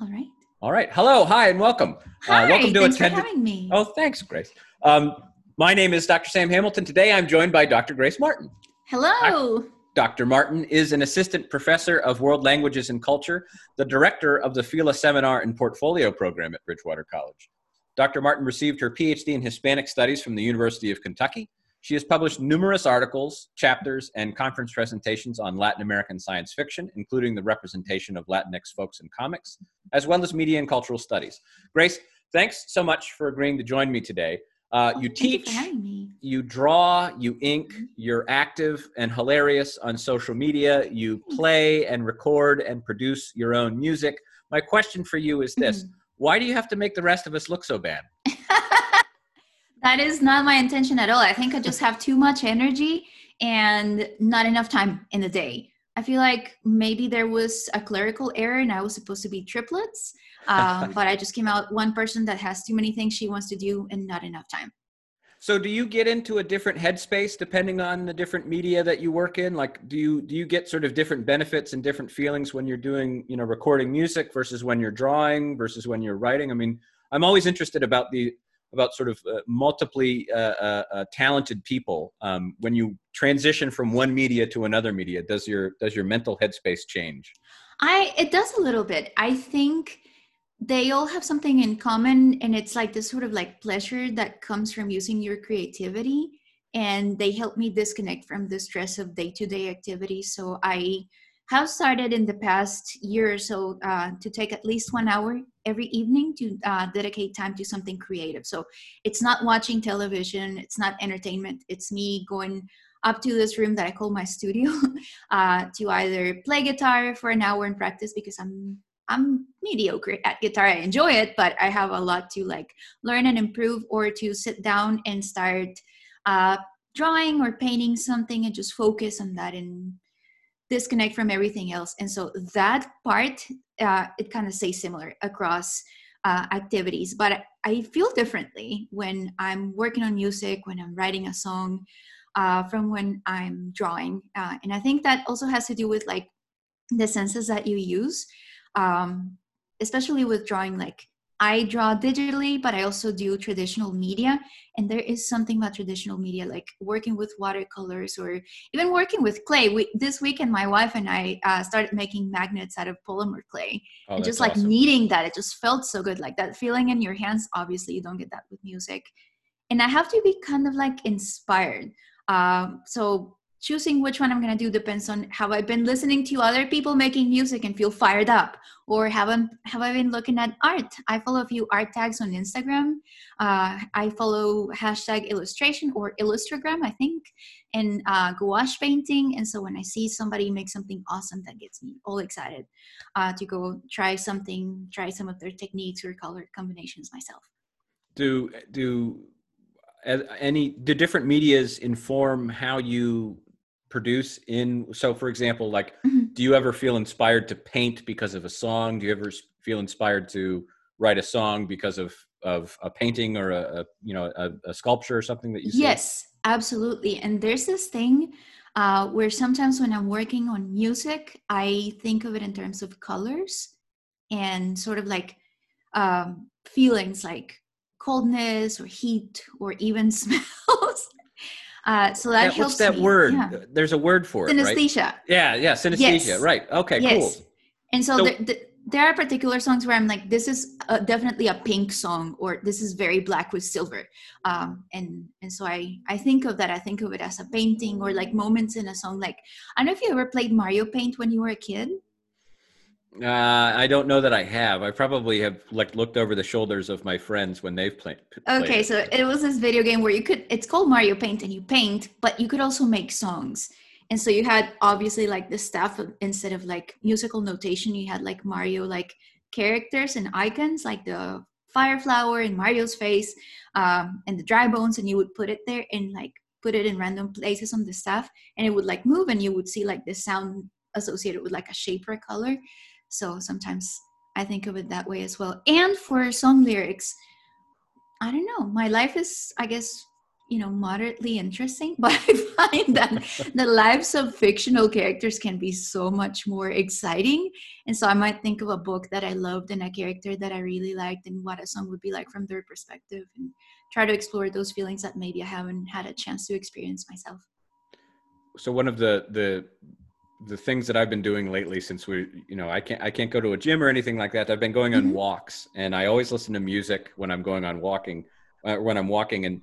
All right. All right. Hello. Hi, and welcome. Hi. Uh, welcome to thanks attend. for having me. Oh, thanks, Grace. Um, my name is Dr. Sam Hamilton. Today I'm joined by Dr. Grace Martin. Hello. Dr. Martin is an assistant professor of world languages and culture, the director of the FILA Seminar and Portfolio Program at Bridgewater College. Dr. Martin received her PhD in Hispanic Studies from the University of Kentucky. She has published numerous articles, chapters, and conference presentations on Latin American science fiction, including the representation of Latinx folks in comics, as well as media and cultural studies. Grace, thanks so much for agreeing to join me today. Uh, you you teach, me. you draw, you ink, you're active and hilarious on social media, you play and record and produce your own music. My question for you is this Mhm. Why do you have to make the rest of us look so bad? that is not my intention at all. I think I just have too much energy and not enough time in the day. I feel like maybe there was a clerical error and I was supposed to be triplets, um, but I just came out one person that has too many things she wants to do and not enough time. So do you get into a different headspace depending on the different media that you work in? Like do you do you get sort of different benefits and different feelings when you're doing, you know, recording music versus when you're drawing versus when you're writing? I mean, I'm always interested about the about sort of uh, multiply uh, uh, uh, talented people um, when you transition from one media to another media. Does your does your mental headspace change? I it does a little bit. I think they all have something in common and it's like this sort of like pleasure that comes from using your creativity and they help me disconnect from the stress of day-to-day activities. So I have started in the past year or so uh, to take at least one hour every evening to uh, dedicate time to something creative. So it's not watching television, it's not entertainment, it's me going up to this room that I call my studio uh, to either play guitar for an hour and practice because I'm I'm mediocre at guitar. I enjoy it, but I have a lot to like learn and improve, or to sit down and start uh, drawing or painting something and just focus on that and disconnect from everything else. And so that part, uh, it kind of stays similar across uh, activities, but I feel differently when I'm working on music, when I'm writing a song, uh, from when I'm drawing. Uh, and I think that also has to do with like the senses that you use um, especially with drawing like i draw digitally but i also do traditional media. And there is something about traditional media like working with watercolors or even working with clay. We, this weekend my wife and i uh, started making magnets out of polymer clay. Oh, and just like awesome. kneading that it just felt so good. Like that feeling in your hands obviously you don't get that with music. And i have to be kind of like inspired. Um, so choosing which one I'm going to do depends on have I been listening to other people making music and feel fired up, or have I, have I been looking at art? I follow a few art tags on Instagram. Uh, I follow hashtag illustration or Illustragram, I think, and uh, gouache painting. And so when I see somebody make something awesome, that gets me all excited uh, to go try something, try some of their techniques or color combinations myself. Do do any do different medias inform how you produce in so for example like Mhm. do you ever feel inspired to paint because of a song do you ever feel inspired to write a song because of of a painting or a, a you know a, a sculpture or something that you see Yes, absolutely. And there's this thing uh, where sometimes when I'm working on music, I think of it in terms of colors and sort of like um, feelings like coldness or heat or even smells. Uh, so that Yeah, helps. what's that me. word Yeah. there's a word for it right Synesthesia. yeah yeah synesthesia Yes. right okay yes. cool And so, So- there, th- there are particular songs where I'm like, this is uh, definitely a pink song, or this is very black with silver. Um, and and so I I think of that. I think of it as a painting or like moments in a song. Like I don't know if you ever played Mario Paint when you were a kid. Uh, i don't know that i have i probably have like looked over the shoulders of my friends when they've played played Okay, it. so it was this video game where you could. It's called Mario Paint, and you paint, but you could also make songs. And so you had obviously like the stuff instead of like musical notation, you had like Mario like characters and icons, like the fire flower and Mario's face, um, and the dry bones, and you would put it there and like put it in random places on the stuff, and it would like move, and you would see like the sound associated with like a shape or a color. So sometimes I think of it that way as well. And for song lyrics, I don't know. My life is, I guess, you know moderately interesting but i find that the lives of fictional characters can be so much more exciting and so i might think of a book that i loved and a character that i really liked and what a song would be like from their perspective and try to explore those feelings that maybe i haven't had a chance to experience myself so one of the the the things that I've been doing lately since we you know I can't I can't go to a gym or anything like that. I've been going on mm-hmm. walks and I always listen to music when I'm going on walking uh, when I'm walking and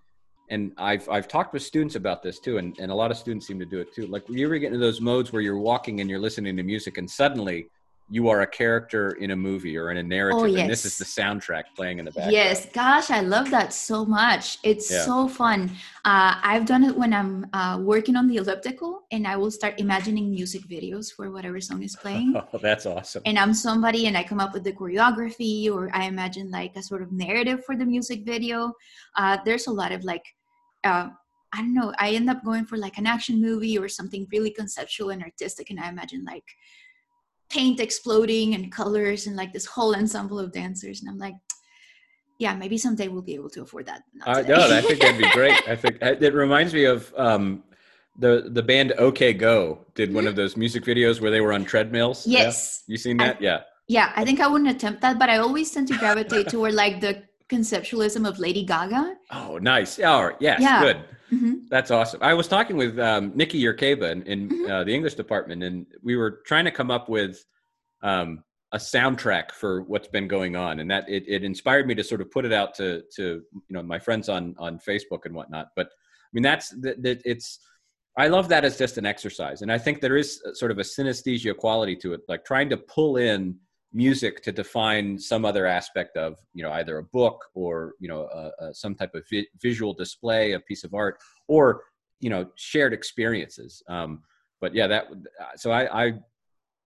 and I've I've talked with students about this too, and, and a lot of students seem to do it too. Like you ever get into those modes where you're walking and you're listening to music, and suddenly you are a character in a movie or in a narrative, oh, yes. and this is the soundtrack playing in the background. Yes, gosh, I love that so much. It's yeah. so fun. Uh, I've done it when I'm uh, working on the elliptical, and I will start imagining music videos for whatever song is playing. Oh, that's awesome. And I'm somebody, and I come up with the choreography, or I imagine like a sort of narrative for the music video. Uh, there's a lot of like uh, I don't know, I end up going for like an action movie or something really conceptual and artistic. And I imagine like paint exploding and colors and like this whole ensemble of dancers. And I'm like, yeah, maybe someday we'll be able to afford that. Uh, no, I think that'd be great. I think it reminds me of um, the the band OK Go did one of mm-hmm. those music videos where they were on treadmills. Yes, yeah? you seen that? I, yeah. Yeah, I think I wouldn't attempt that, but I always tend to gravitate toward like the conceptualism of Lady Gaga. Oh, nice. All right. Yes, yeah. good. Mm-hmm. That's awesome. I was talking with um, Nikki Yerkeba in, in mm-hmm. uh, the English department, and we were trying to come up with um, a soundtrack for what's been going on, and that it, it inspired me to sort of put it out to to you know my friends on on Facebook and whatnot. But I mean, that's that, that it's. I love that as just an exercise, and I think there is sort of a synesthesia quality to it, like trying to pull in music to define some other aspect of you know either a book or you know some type of vi- visual display a piece of art or you know shared experiences. Um, but yeah that so i i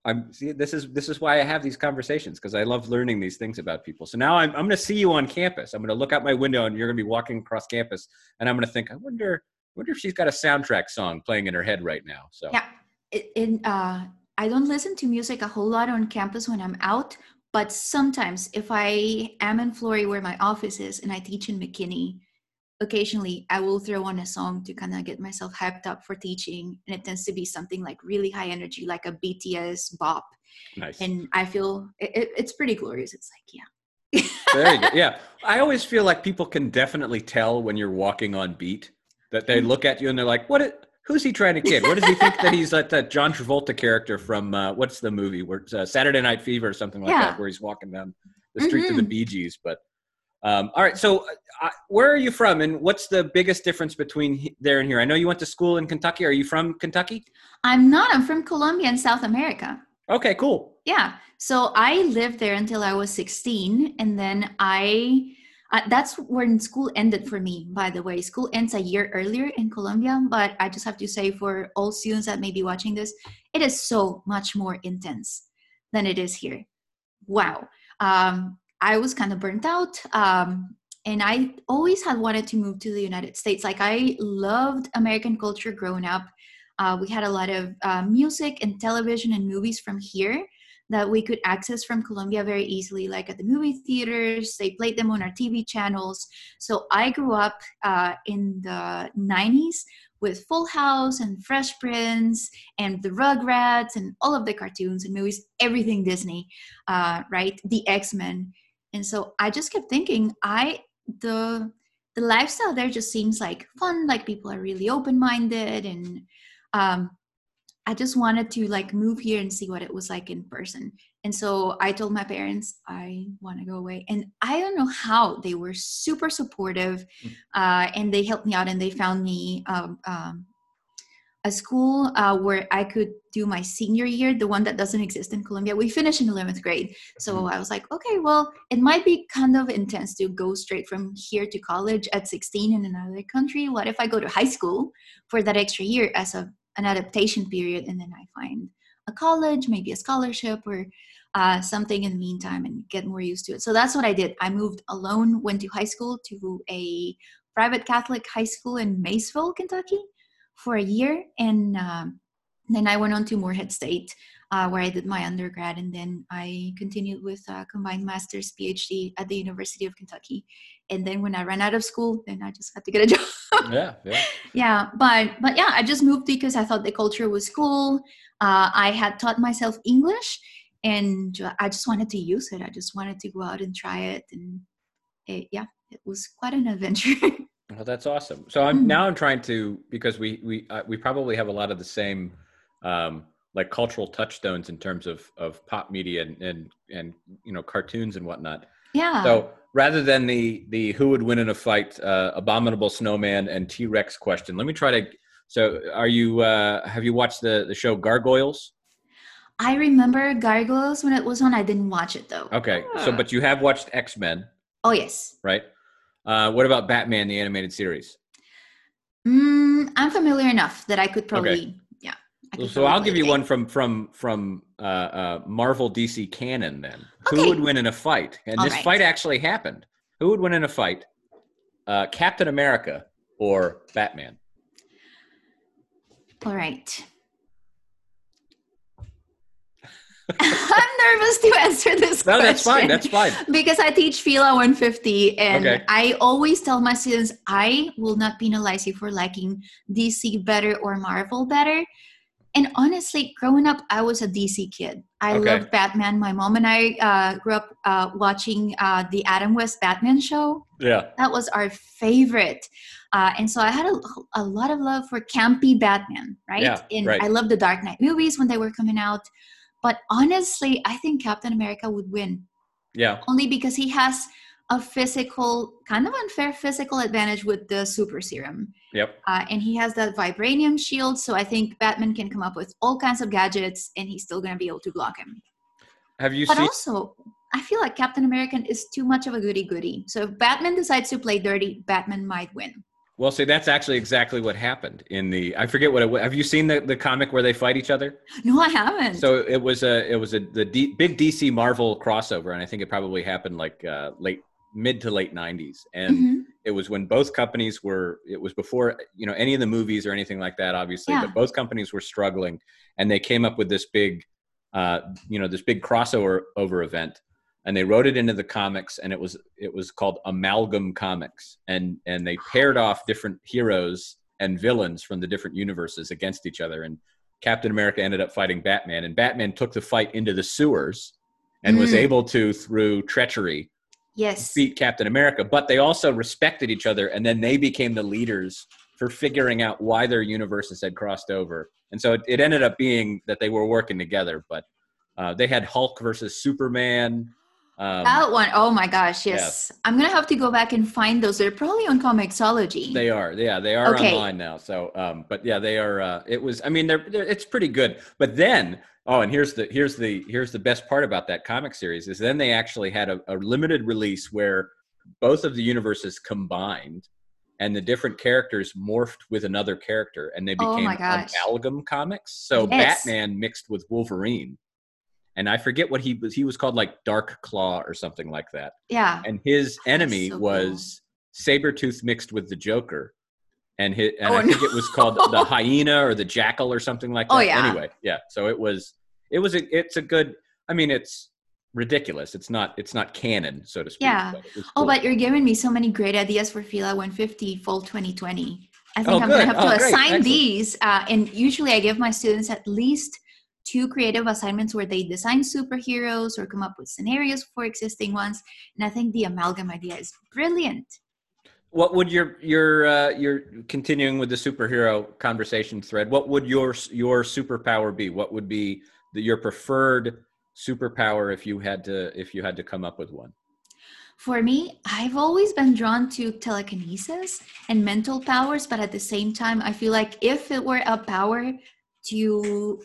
i'm see this is this is why i have these conversations because i love learning these things about people. So now i'm, I'm going to see you on campus. I'm going to look out my window and you're going to be walking across campus and i'm going to think i wonder wonder if she's got a soundtrack song playing in her head right now. So yeah. In uh I don't listen to music a whole lot on campus when I'm out, but sometimes if I am in Flory where my office is and I teach in McKinney, occasionally I will throw on a song to kind of get myself hyped up for teaching. And it tends to be something like really high energy, like a BTS bop. Nice. And I feel it, it's pretty glorious. It's like, yeah. there you go. Yeah. I always feel like people can definitely tell when you're walking on beat that they look at you and they're like, what? It, Who's he trying to kid? What does he think that he's like that John Travolta character from uh, what's the movie where uh, Saturday Night Fever or something like yeah. that, where he's walking down the street mm-hmm. of the mm-hmm. Bee Gees. But um, all right, so uh, where are you from, and what's the biggest difference between there and here? I know you went to school in Kentucky. Are you from Kentucky? I'm not. I'm from Colombia in South America. Okay, cool. Yeah. So I lived there until I was 16, and then I uh, that's when school ended for me, by the way. School ends a year earlier in Colombia, but I just have to say for all students that may be watching this, it is so much more intense than it is here. Wow. Um, I was kind of burnt out. Um, and I always had wanted to move to the United States. Like I loved American culture growing up. Uh, we had a lot of uh, music and television and movies from here that we could access from Colombia very easily, like at the movie theaters. They played them on our TV channels. So I grew up uh, in the 90s with Full House and Fresh Prince and the Rugrats and all of the cartoons and movies, everything Disney, uh, right? The X Men. And so I just kept thinking, I, the, the lifestyle there just seems like fun, like people are really open minded and, um, I just wanted to like move here and see what it was like in person. And so I told my parents I want to go away. And I don't know how they were super supportive, mm. uh, and they helped me out and they found me um, um, a school uh, where I could do my senior year, the one that doesn't exist in Colombia. We finished in 11th grade. So mm-hmm. I was like, okay, well, it might be kind of intense to go straight from here to college at 16 in another country. What if I go to high school for that extra year as a an adaptation period and then I find a college, maybe a scholarship or uh, something in the meantime and get more used to it. So that's what I did. I moved alone, went to high school to a private Catholic high school in Maysville, Kentucky for a year. And um, then I went on to Morehead State uh, where I did my undergrad, and then I continued with a combined master's PhD at the University of Kentucky. And then when I ran out of school, then I just had to get a job. yeah, yeah, yeah. But but yeah, I just moved because I thought the culture was cool. Uh, I had taught myself English, and I just wanted to use it. I just wanted to go out and try it, and it, yeah, it was quite an adventure. well, that's awesome. So I'm mm. now I'm trying to because we we uh, we probably have a lot of the same. Um, like cultural touchstones in terms of of pop media and and, and you know cartoons and whatnot. Yeah. So rather than the the who would win in a fight, uh, abominable snowman and T Rex question, let me try to. So, are you uh, have you watched the the show Gargoyles? I remember Gargoyles when it was on. I didn't watch it though. Okay, so but you have watched X Men. Oh yes. Right. Uh, what about Batman the animated series? Mm, I'm familiar enough that I could probably okay so I'll give you one from from from uh, uh, Marvel DC canon. Then, okay. who would win in a fight? And All this right. fight actually happened. Who would win in a fight? Uh, Captain America or Batman? All right. I'm nervous to answer this no, question. that's fine. That's fine. Because I teach Fila 150, and okay. I always tell my students I will not penalize you for liking DC better or Marvel better and honestly growing up i was a dc kid. I okay. loved batman. My mom and i uh, grew up uh, watching uh, the adam west batman show. Yeah. That was our favorite. Uh, and so i had a, a, lot of love for campy batman right? Yeah, and right. i loved the dark knight movies when they were coming out. But honestly i think captain america would win. Yeah. Only because he has a physical, kind of unfair physical advantage with the super serum. Yep. Uh, and he has that vibranium shield, so I think Batman can come up with all kinds of gadgets, and he's still going to be able to block him. Have you? But seen- also, I feel like Captain American is too much of a goody goody. So if Batman decides to play dirty, Batman might win. Well, see, that's actually exactly what happened in the. I forget what it. Have you seen the, the comic where they fight each other? No, I haven't. So it was a it was a the D, big DC Marvel crossover, and I think it probably happened like uh, late mid to late 90s and mm-hmm. it was when both companies were it was before you know any of the movies or anything like that obviously yeah. but both companies were struggling and they came up with this big uh, you know this big crossover over event and they wrote it into the comics and it was it was called amalgam comics and and they paired off different heroes and villains from the different universes against each other and captain america ended up fighting batman and batman took the fight into the sewers and mm. was able to through treachery yes. Beat captain america but they also respected each other and then they became the leaders for figuring out why their universes had crossed over. And so it, it ended up being that they were working together but uh, they had hulk versus superman um, that one, oh my gosh, yes. I'm gonna have to go back and find those. They're probably on Comixology. They are, yeah, they are okay. online now. So, um, but yeah, they are. Uh, it was, I mean, they're, they're, it's pretty good. But then Oh, and here's the here's the here's the best part about that comic series is then they actually had a, a limited release where both of the universes combined and the different characters morphed with another character and they oh became oh amalgam comics. So yes. Batman mixed with Wolverine. And I forget what he was he was called like Dark Claw or something like that. Yeah. And his enemy so was cool. Sabretooth mixed with the Joker and his, and oh, I think no. it was called the hyena or the jackal or something like oh, that. Oh yeah. Anyway, yeah. So it was it was a, it's a good. I mean, it's ridiculous. It's not it's not canon, so to speak. Yeah. But oh, cool. Oh, but you're giving me so many great ideas for Fila 150 Fall 2020. I think oh, I'm gonna have to oh, assign Excellent. these. Uh, and usually, I give my students at least two creative assignments where they design superheroes or come up with scenarios for existing ones. And I think the amalgam idea is brilliant. What would your your uh, your continuing with the superhero conversation thread? What would your your superpower be? What would be the, your preferred superpower if you had to if you had to come up with one? For me, I've always been drawn to telekinesis and mental powers, but at the same time, I feel like if it were a power to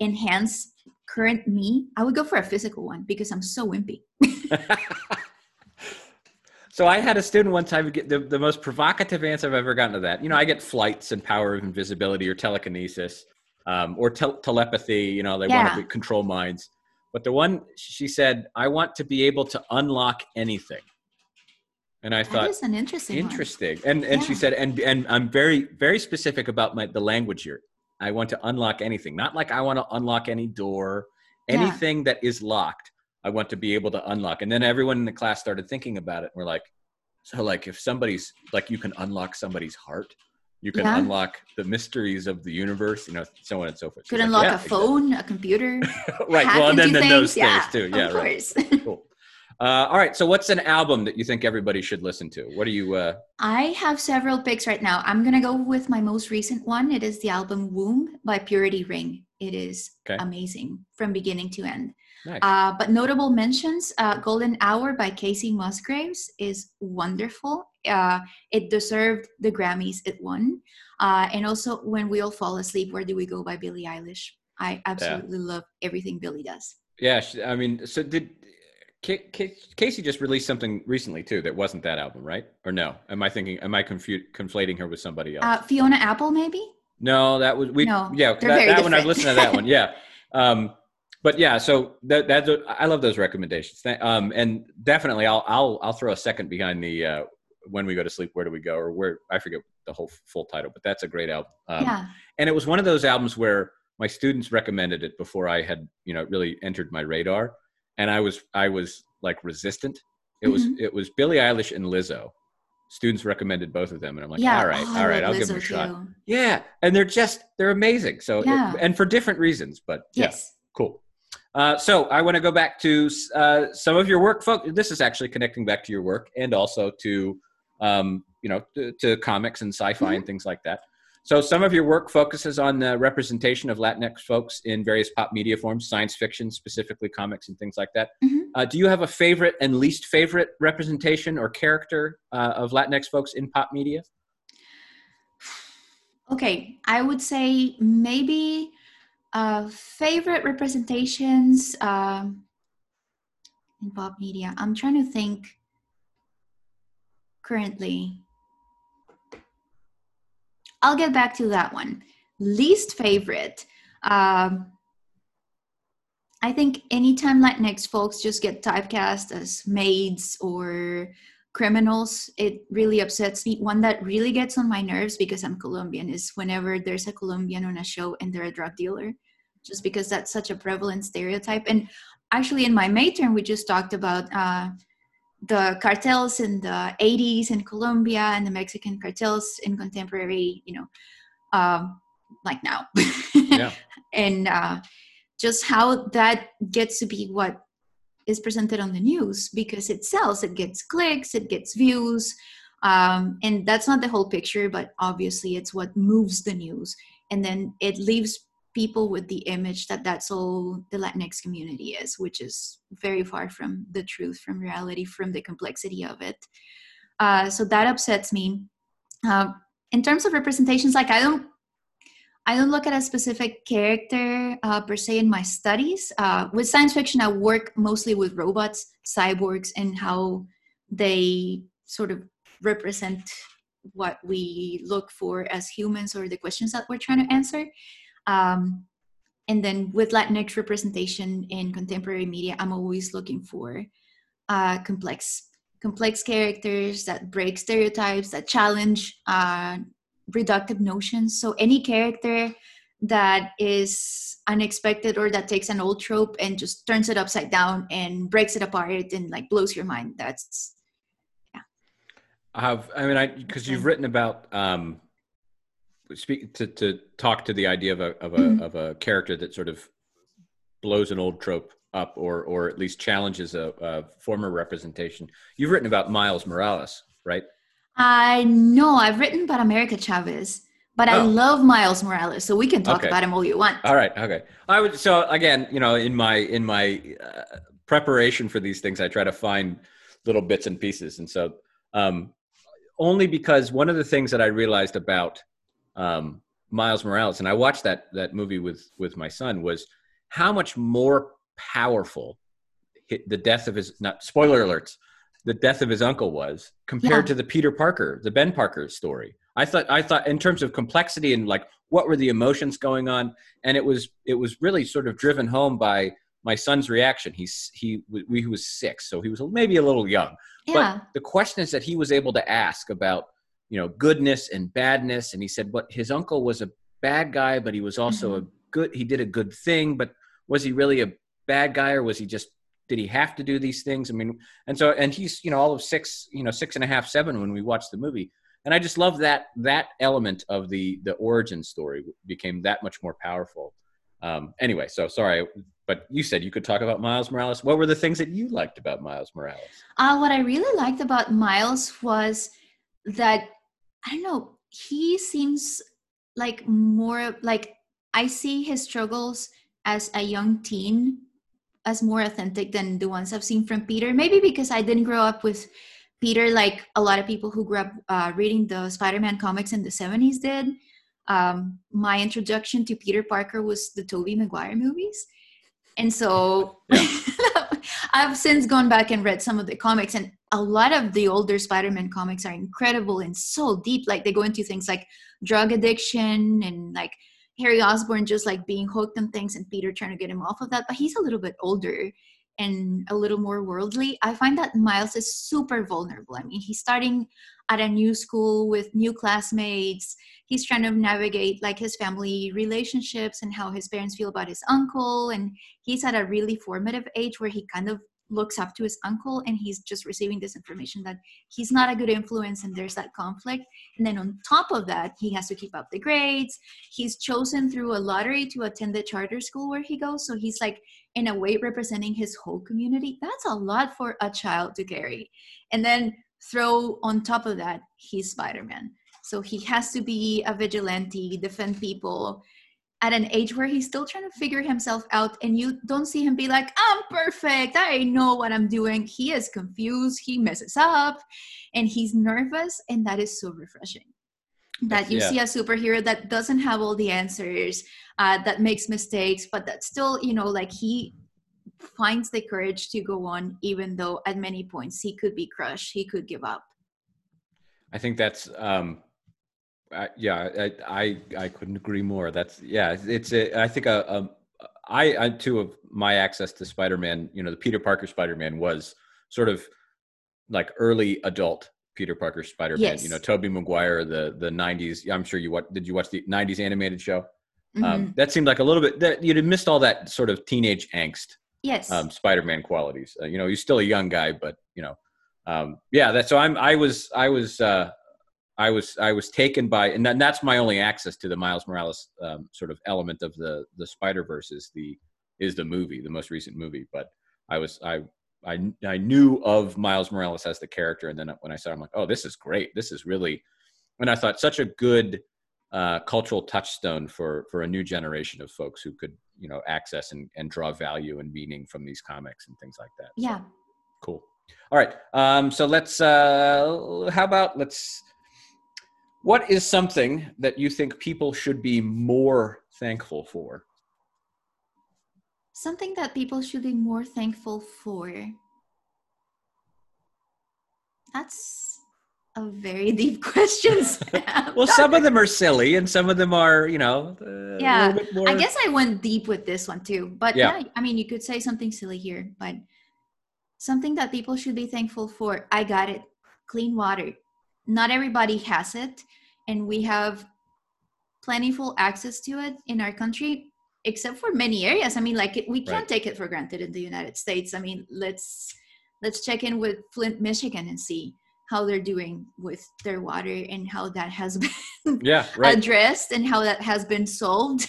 enhance current me, I would go for a physical one because I'm so wimpy. so I had a student one time get the, the most provocative answer I've ever gotten to that. You know, I get flights and power of invisibility or telekinesis um, or te- telepathy. You know, they yeah. want to control minds. But the one she said, I want to be able to unlock anything. And I that thought, an interesting, interesting. One. And and yeah. she said, and and I'm very very specific about my the language here. I want to unlock anything. Not like I want to unlock any door, Yeah. anything that is locked. I want to be able to unlock. And then everyone in the class started thinking about it. We're like, so like if somebody's like you can unlock somebody's heart, you can Yeah. unlock the mysteries of the universe, you know, so on and so forth. Could unlock like, a "Yeah, exactly." phone, a computer. right. Well, and then, then those things. things too. Yeah, of right. course. Cool. Uh, all right. So, what's an album that you think everybody should listen to? What do you? Uh, I have several picks right now. I'm gonna go with my most recent one. It is the album "Womb" by Purity Ring. It is Okay. amazing from beginning to end. nice. Uh, but notable mentions: uh, "Golden Hour" by Kacey Musgraves is wonderful. Uh, it deserved the Grammys it won, uh, and also "When We All Fall Asleep, Where Do We Go" by Billie Eilish. I absolutely love everything Billie does. yeah. I mean, so did Kacey just released something recently too that wasn't that album, right? Or no? Am I thinking? Am I confu- conflating her with somebody else? Uh, Fiona Apple, maybe. no, that was we. No, yeah, that, that one. I've listened to that one. Yeah. Um, but yeah, so that that's a- I love those recommendations. Um, and definitely, I'll I'll I'll throw a second behind the uh, when we go to sleep. Where do we go? Or where I forget the whole full title, but that's a great album. Um, yeah. and it was one of those albums where my students recommended it before I had you know really entered my radar, and I was I was like resistant. It was Mhm. it was Billie Eilish and Lizzo. Students recommended both of them, and I'm like, yeah. all right, oh, all right, I'll give them a shot. too. Yeah, and they're just they're amazing. So it- and for different reasons, but yeah, Yes. cool. Uh, so I want to go back to uh, some of your work, folks. This is actually connecting back to your work and also to um, you know to, to comics and sci-fi Mm-hmm. and things like that. So some of your work focuses on the representation of Latinx folks in various pop media forms, science fiction, specifically comics and things like that. Mhm. Uh, do you have a favorite and least favorite representation or character uh, of Latinx folks in pop media? Okay, I would say maybe uh, favorite representations um, in pop media. I'm trying to think currently. I'll get back to that one. Least favorite. Um, I think anytime Latinx folks just get typecast as maids or criminals, it really upsets me. One that really gets on my nerves because I'm Colombian is whenever there's a Colombian on a show and they're a drug dealer, just because that's such a prevalent stereotype. And actually, in my May term, we just talked about uh, the cartels in the 80s in Colombia and the Mexican cartels in contemporary, you know, um, like now. Yeah. and uh, just how that gets to be what is presented on the news because it sells, it gets clicks, it gets views. Um, and that's not the whole picture, but obviously it's what moves the news. And then it leaves people with the image that that's all the Latinx community is, which is very far from the truth, from reality, from the complexity of it. Uh, so that upsets me. Uh, in terms of representations, like I don't I don't look at a specific character uh, per se in my studies. Uh, with science fiction, I work mostly with robots, cyborgs, and how they sort of represent what we look for as humans or the questions that we're trying to answer. Um, and then with Latinx representation in contemporary media, I'm always looking for uh, complex, complex characters that break stereotypes, that challenge uh, reductive notions. So any character that is unexpected or that takes an old trope and just turns it upside down and breaks it apart and like blows your mind. That's yeah. I Have I mean I because you've written about um speak to to talk to the idea of a of a Mhm. of a character that sort of blows an old trope up or or at least challenges a, a former representation. You've written about Miles Morales, right? I know I've written about America Chavez, but I Oh. love Miles Morales, so we can talk Okay. about him all you want. All right, okay. I would so again, you know, in my in my uh, preparation for these things, I try to find little bits and pieces, and so um, only because one of the things that I realized about um, Miles Morales, and I watched that that movie with with my son, was how much more powerful hit the death of his not spoiler alerts the death of his uncle was compared Yeah. to the Peter Parker, the Ben Parker story. I thought I thought in terms of complexity and like what were the emotions going on, and it was it was really sort of driven home by my son's reaction. He's he he was six, so he was maybe a little young. Yeah, But the questions that he was able to ask about you know goodness and badness, and he said, what his uncle was a bad guy, but he was also Mhm. a good. He did a good thing, but was he really a bad guy, or was he just? Did he have to do these things? I mean, and so and he's you know all of six, you know six and a half, seven when we watched the movie, and I just love that that element of the the origin story became that much more powerful. Um, anyway, so sorry, but you said you could talk about Miles Morales. What were the things that you liked about Miles Morales? Uh, what I really liked about Miles was that I don't know. He seems like more like I see his struggles as a young teen as more authentic than the ones I've seen from Peter. Maybe because I didn't grow up with Peter like a lot of people who grew up uh, reading the Spider-Man comics in the '70s did. Um, my introduction to Peter Parker was the Tobey Maguire movies, and so I've since gone back and read some of the comics, and a lot of the older Spider-Man comics are incredible and so deep. Like they go into things like drug addiction and like Harry Osborn just like being hooked on things and Peter trying to get him off of that. But he's a little bit older and a little more worldly. I find that Miles is super vulnerable. I mean, he's starting at a new school with new classmates. He's trying to navigate like his family relationships and how his parents feel about his uncle. And he's at a really formative age where he kind of looks up to his uncle and he's just receiving this information that he's not a good influence and there's that conflict. And then on top of that he has to keep up the grades. He's chosen through a lottery to attend the charter school where he goes so he's like in a way representing his whole community. That's a lot for a child to carry. And then throw on top of that he's spider-man so he has to be a vigilante defend people at an age where he's still trying to figure himself out and you don't see him be like i'm perfect. I know what i'm doing. He is confused. He messes up and he's nervous and that is so refreshing that you Yeah. see a superhero that doesn't have all the answers uh, that makes mistakes but that still you know like he finds the courage to go on even though at many points he could be crushed. He could give up. I think that's um, I, yeah, I, I I couldn't agree more. That's yeah, it's a, I think a, a I I too of my access to Spider-Man, you know, the Peter Parker Spider-Man was sort of like early adult Peter Parker Spider-Man. Yes. You know, Tobey Maguire, the the '90s. I'm sure you what did you watch the '90s animated show? Mhm. Um, that seemed like a little bit that you'd have missed all that sort of teenage angst yes um, Spider-Man qualities. Uh, you know, he's still a young guy, but you know, um, yeah. That's so. I'm. I was. I was. Uh, I was. I was taken by, and that- that's my only access to the Miles Morales um, sort of element of the the Spider Verse is the is the movie, the most recent movie. But I was. I. I, I knew of Miles Morales as the character, and then when I saw, him, I'm like, oh, this is great. This is really, and I thought such a good uh, cultural touchstone for for a new generation of folks who could you know access and, and draw value and meaning from these comics and things like that. So, yeah cool. All right. Um, so let's. Uh, how about let's. What is something that you think people should be more thankful for? something that people should be more thankful for that's a very deep question. Well, some of them are silly, and some of them are, you know, uh, Yeah, a little bit more. I guess I went deep with this one too. But Yeah. yeah. I mean, you could say something silly here, but something that people should be thankful for. I got it. Clean water. Not everybody has it, and we have plentiful access to it in our country, except for many areas. I mean, like it, we can't Right. take it for granted in the United States. I mean, let's let's check in with Flint, Michigan, and see how they're doing with their water and how that has been yeah, right. addressed and how that has been solved.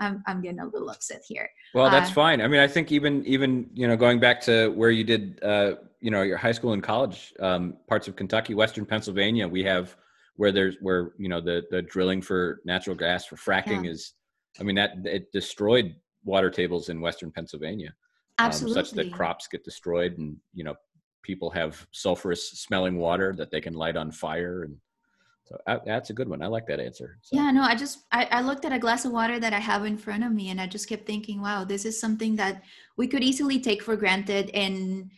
I'm I'm getting a little upset here. Well, that's Uh, fine. I mean, I think even even you know going back to where you did uh, you know your high school and college um, parts of Kentucky, Western Pennsylvania, we have where there's where you know the the drilling for natural gas for fracking Yeah. is. I mean that it destroyed water tables in Western Pennsylvania, um, such that crops get destroyed and you know people have sulfurous smelling water that they can light on fire and so that, that's a good one. I like that answer. So, Yeah, no, I just I, I looked at a glass of water that I have in front of me and I just kept thinking, wow, this is something that we could easily take for granted and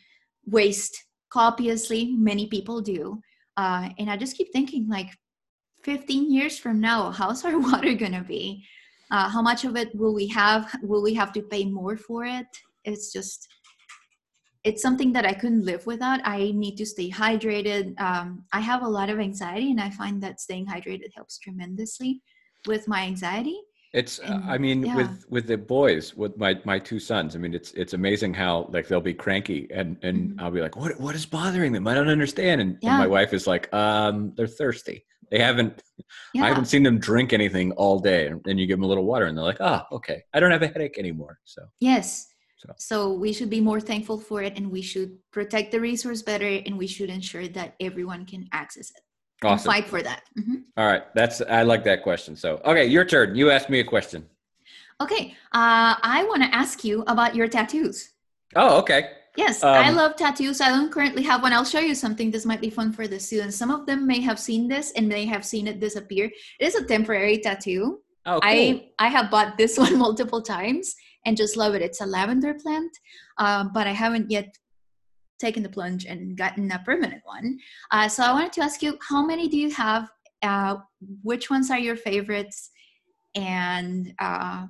waste copiously. Many people do. Uh, and I just keep thinking like 15 years from now, how's our water gonna be? Uh, how much of it will we have? Will we have to pay more for it? It's just it's something that I couldn't live without. I need to stay hydrated. Um, I have a lot of anxiety, and I find that staying hydrated helps tremendously. with my anxiety. It's, uh, And- I mean, yeah. with with the boys, with my my two sons. I mean, it's it's amazing how like they'll be cranky, and and Mhm. I'll be like, what what is bothering them? I don't understand. And, and my wife is like, um, they're thirsty. They haven't. Yeah. I haven't seen them drink anything all day. And you give them a little water, and they're like, ah, okay. I don't have a headache anymore. So Yes. So- So. we should be more thankful for it and we should protect the resource better and we should ensure that everyone can access it. awesome. Fight for that. Mhm. All right, that's I like that question. So okay, your turn. You asked me a question. Okay. Uh, I want to ask you about your tattoos. Oh, okay. Yes, I Um, love tattoos. I don't currently have one. I'll show you something. This might be fun for the students. Some of them may have seen this and may have seen it disappear. It is a temporary tattoo. Oh, cool. I I have bought this one multiple times and just love it. It's a lavender plant, um, but I haven't yet taken the plunge and gotten a permanent one. Uh, so I wanted to ask you, how many do you have? Uh, which ones are your favorites? And uh,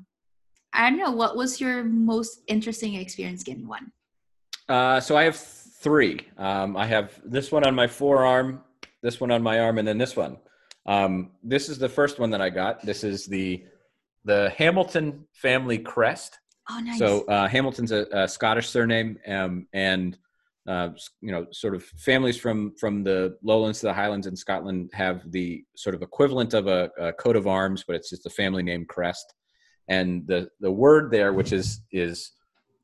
I don't know, what was your most interesting experience getting one? Uh, so I have three. Um, I have this one on my forearm, this one on my arm, and then this one. Um, this is the first one that I got. This is the the Hamilton family crest. Oh, nice. So uh, Hamilton's a, a Scottish surname, um, and uh, you know, sort of families from from the lowlands to the highlands in Scotland have the sort of equivalent of a, a coat of arms, but it's just a family name crest. And the the word there, which is is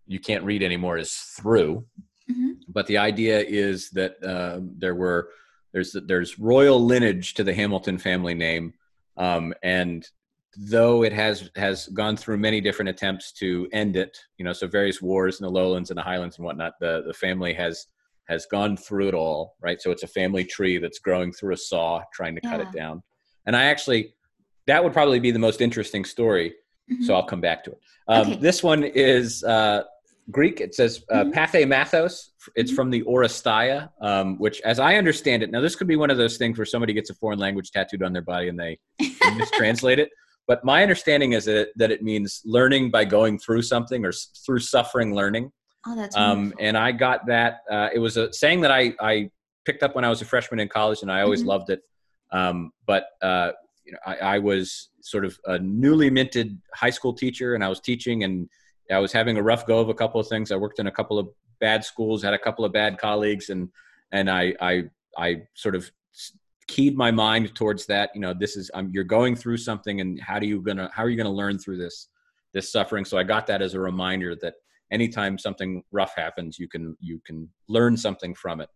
you can't read anymore, is through. Mhm. But the idea is that uh, there were there's there's royal lineage to the Hamilton family name, um, and though it has has gone through many different attempts to end it, you know, so various wars in the lowlands and the highlands and whatnot, the the family has has gone through it all, right? So it's a family tree that's growing through a saw, trying to cut it down. And I actually, that would probably be the most interesting story. Mhm. So I'll come back to it. Um, Okay. This one is uh, Greek. It says uh, Mhm. pathei mathos. It's Mhm. from the Oresteia, um, which, as I understand it, now this could be one of those things where somebody gets a foreign language tattooed on their body and they they mistranslate it. But my understanding is that it, that it means learning by going through something or s- through suffering learning. oh, that's Um, wonderful. and I got that. Uh, it was a saying that I, I picked up when I was a freshman in college, and I always Mhm. loved it. Um, but uh, you know, I, I was sort of a newly minted high school teacher, and I was teaching, and I was having a rough go of a couple of things. I worked in a couple of bad schools, had a couple of bad colleagues, and and I I I sort of keyed my mind towards that. You know, this is um, you're going through something, and how do you gonna how are you gonna learn through this this suffering? So I got that as a reminder that anytime something rough happens, you can you can learn something from it.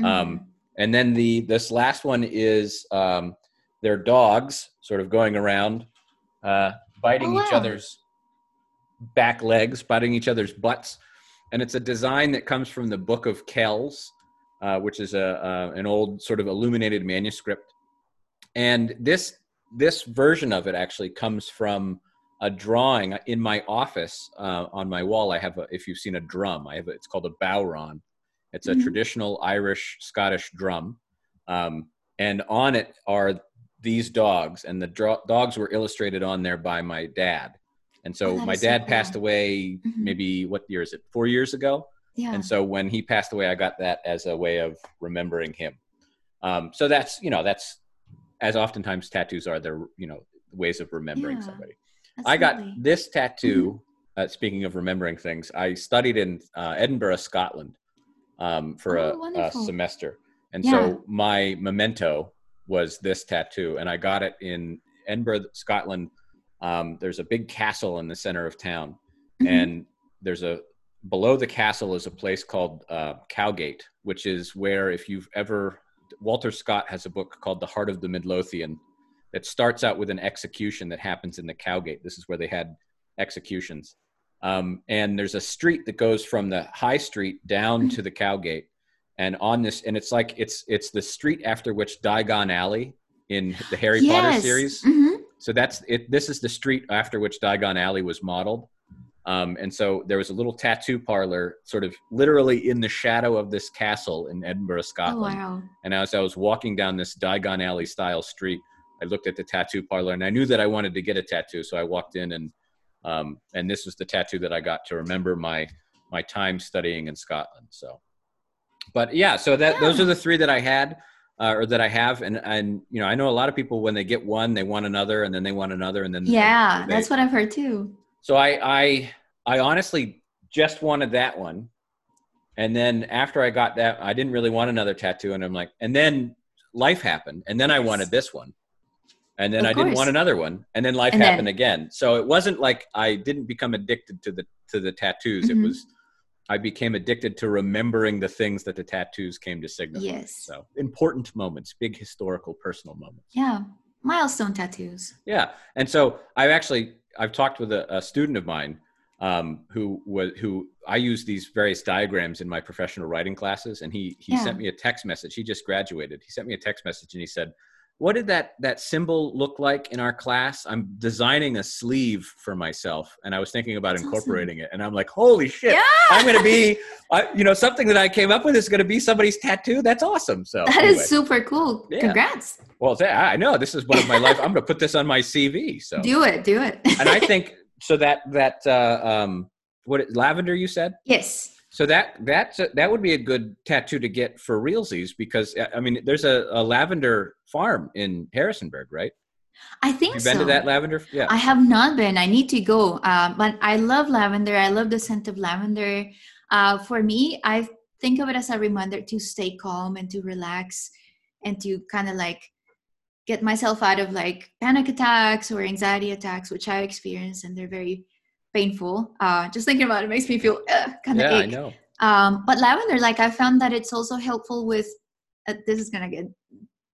Mhm. Um, and then the this last one is um, their dogs sort of going around, uh, biting Oh, each other's back legs, biting each other's butts, and it's a design that comes from the Book of Kells, uh, which is a uh, an old sort of illuminated manuscript. And this this version of it actually comes from a drawing in my office uh, on my wall. I have, a, if you've seen a drum, I have a, it's called a bodhrán. It's a Mhm. traditional Irish Scottish drum, um, and on it are these dogs, and the dro- dogs were illustrated on there by my dad. And so Oh, my is so dad passed away Mhm. maybe what year is it? Four years ago. Yeah. And so when he passed away, I got that as a way of remembering him. Um, so that's you know that's as oftentimes tattoos are they're you know ways of remembering Yeah. somebody. I got this tattoo. Mm-hmm. Uh, speaking of remembering things, I studied in uh, Edinburgh, Scotland, um, for Oh, a, a semester, and Yeah. so my memento was this tattoo, and I got it in Edinburgh, Scotland. Um, there's a big castle in the center of town, Mhm. and there's a below the castle is a place called uh, Cowgate, which is where if you've ever Walter Scott has a book called The Heart of the Midlothian that starts out with an execution that happens in the Cowgate. This is where they had executions. Um, and there's a street that goes from the high street down to the Cowgate. And on this, and it's like it's it's the street after which Diagon Alley in the Harry Potter Yes. series. Mhm. So that's it. This is the street after which Diagon Alley was modeled. Um, and so there was a little tattoo parlor, sort of literally in the shadow of this castle in Edinburgh, Oh, Scotland. wow. And as I was walking down this Diagon Alley style street, I looked at the tattoo parlor and I knew that I wanted to get a tattoo. So I walked in and um, and this was the tattoo that I got to remember my my time studying in Scotland. So, but yeah, so that those are the three that I had. uh, or that I have, and and you know, I know a lot of people when they get one, they want another, and then they want another, and then yeah, they, that's what I've heard too. So I I I honestly just wanted that one, and then after I got that, I didn't really want another tattoo, and I'm like, and then life happened, and then I wanted this one, and then Of I didn't want another one, and then life And then- happened again. So it wasn't like I didn't become addicted to the to the tattoos. Mhm. It was I became addicted to remembering the things that the tattoos came to signify. Yes. So important moments, big historical, personal moments. Yeah, milestone tattoos. Yeah, and so I've actually I've talked with a, a student of mine um, who was who I use these various diagrams in my professional writing classes, and he he Yeah. sent me a text message. He just graduated. He sent me a text message, and he said, "What did that that symbol look like in our class? I'm designing a sleeve for myself, and I was thinking about That's awesome. incorporating it. And I'm like, holy shit, Yeah, I'm going to be, I, you know, something that I came up with is going to be somebody's tattoo. That's awesome. So that is anyway. super cool. Yeah. Congrats. well, yeah, I know this is one of my life. I'm going to put this on my CV. So Do it. Do it. and I think so that that uh, um, what lavender you said. yes. So that that's a, that would be a good tattoo to get for realsies because uh, I mean there's a, a lavender farm in Harrisonburg, right? I think You've been so. to that lavender? Yeah. I have not been. I need to go. Uh, but I love lavender. I love the scent of lavender. Uh, for me, I think of it as a reminder to stay calm and to relax and to kind of like get myself out of like panic attacks or anxiety attacks, which I experience, and they're very painful. Uh, just thinking about it makes me feel uh, kind of yeah, I know. Um, but lavender, like I found that it's also helpful with. Uh, this is gonna get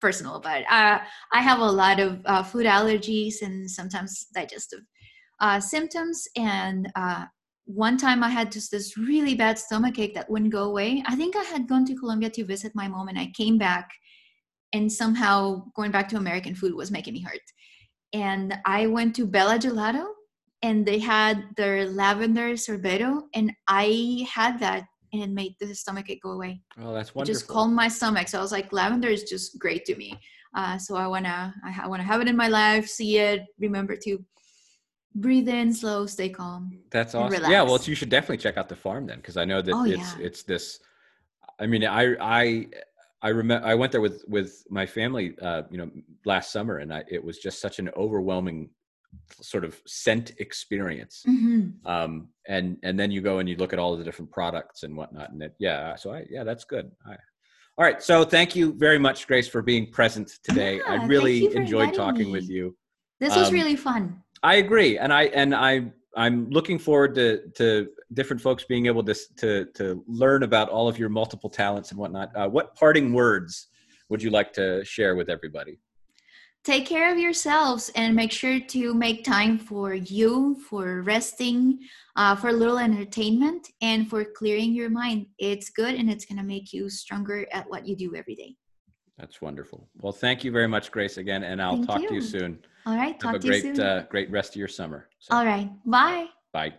personal, but uh, I have a lot of uh, food allergies and sometimes digestive uh, symptoms. And uh, one time I had just this really bad stomach ache that wouldn't go away. I think I had gone to Colombia to visit my mom, and I came back, and somehow going back to American food was making me hurt. And I went to Bella Gelato, and they had their lavender sorbetto, and I had that, and it made the stomach go away Oh, that's wonderful. it just calmed my stomach. So I was like, lavender is just great to me. Uh, so I wanna, I, wanna have it in my life, see it, remember to breathe in slow, stay calm. That's awesome. Yeah, well, you should definitely check out the farm then, because I know that Oh, it's yeah. it's this. I mean, I I I remember I went there with with my family, uh, you know, last summer, and I, it was just such an overwhelming sort of scent experience. hmm Um, and and then you go and you look at all the different products and whatnot, and it, yeah, so I yeah, that's good. I, all right, so thank you very much, Grace, for being present today. Yeah, I really enjoyed talking with you. This was Um, really fun. I agree, and I and I I'm looking forward to to different folks being able to to to learn about all of your multiple talents and whatnot. Uh, what parting words would you like to share with everybody? Take care of yourselves and make sure to make time for you, for resting, uh, for a little entertainment, and for clearing your mind. It's good and it's gonna make you stronger at what you do every day. That's wonderful. Well, thank you very much, Grace, again, and I'll Thank talk to you you. soon. All right, Have talk a to you great soon. uh, great rest of your summer. So, All right, bye. bye.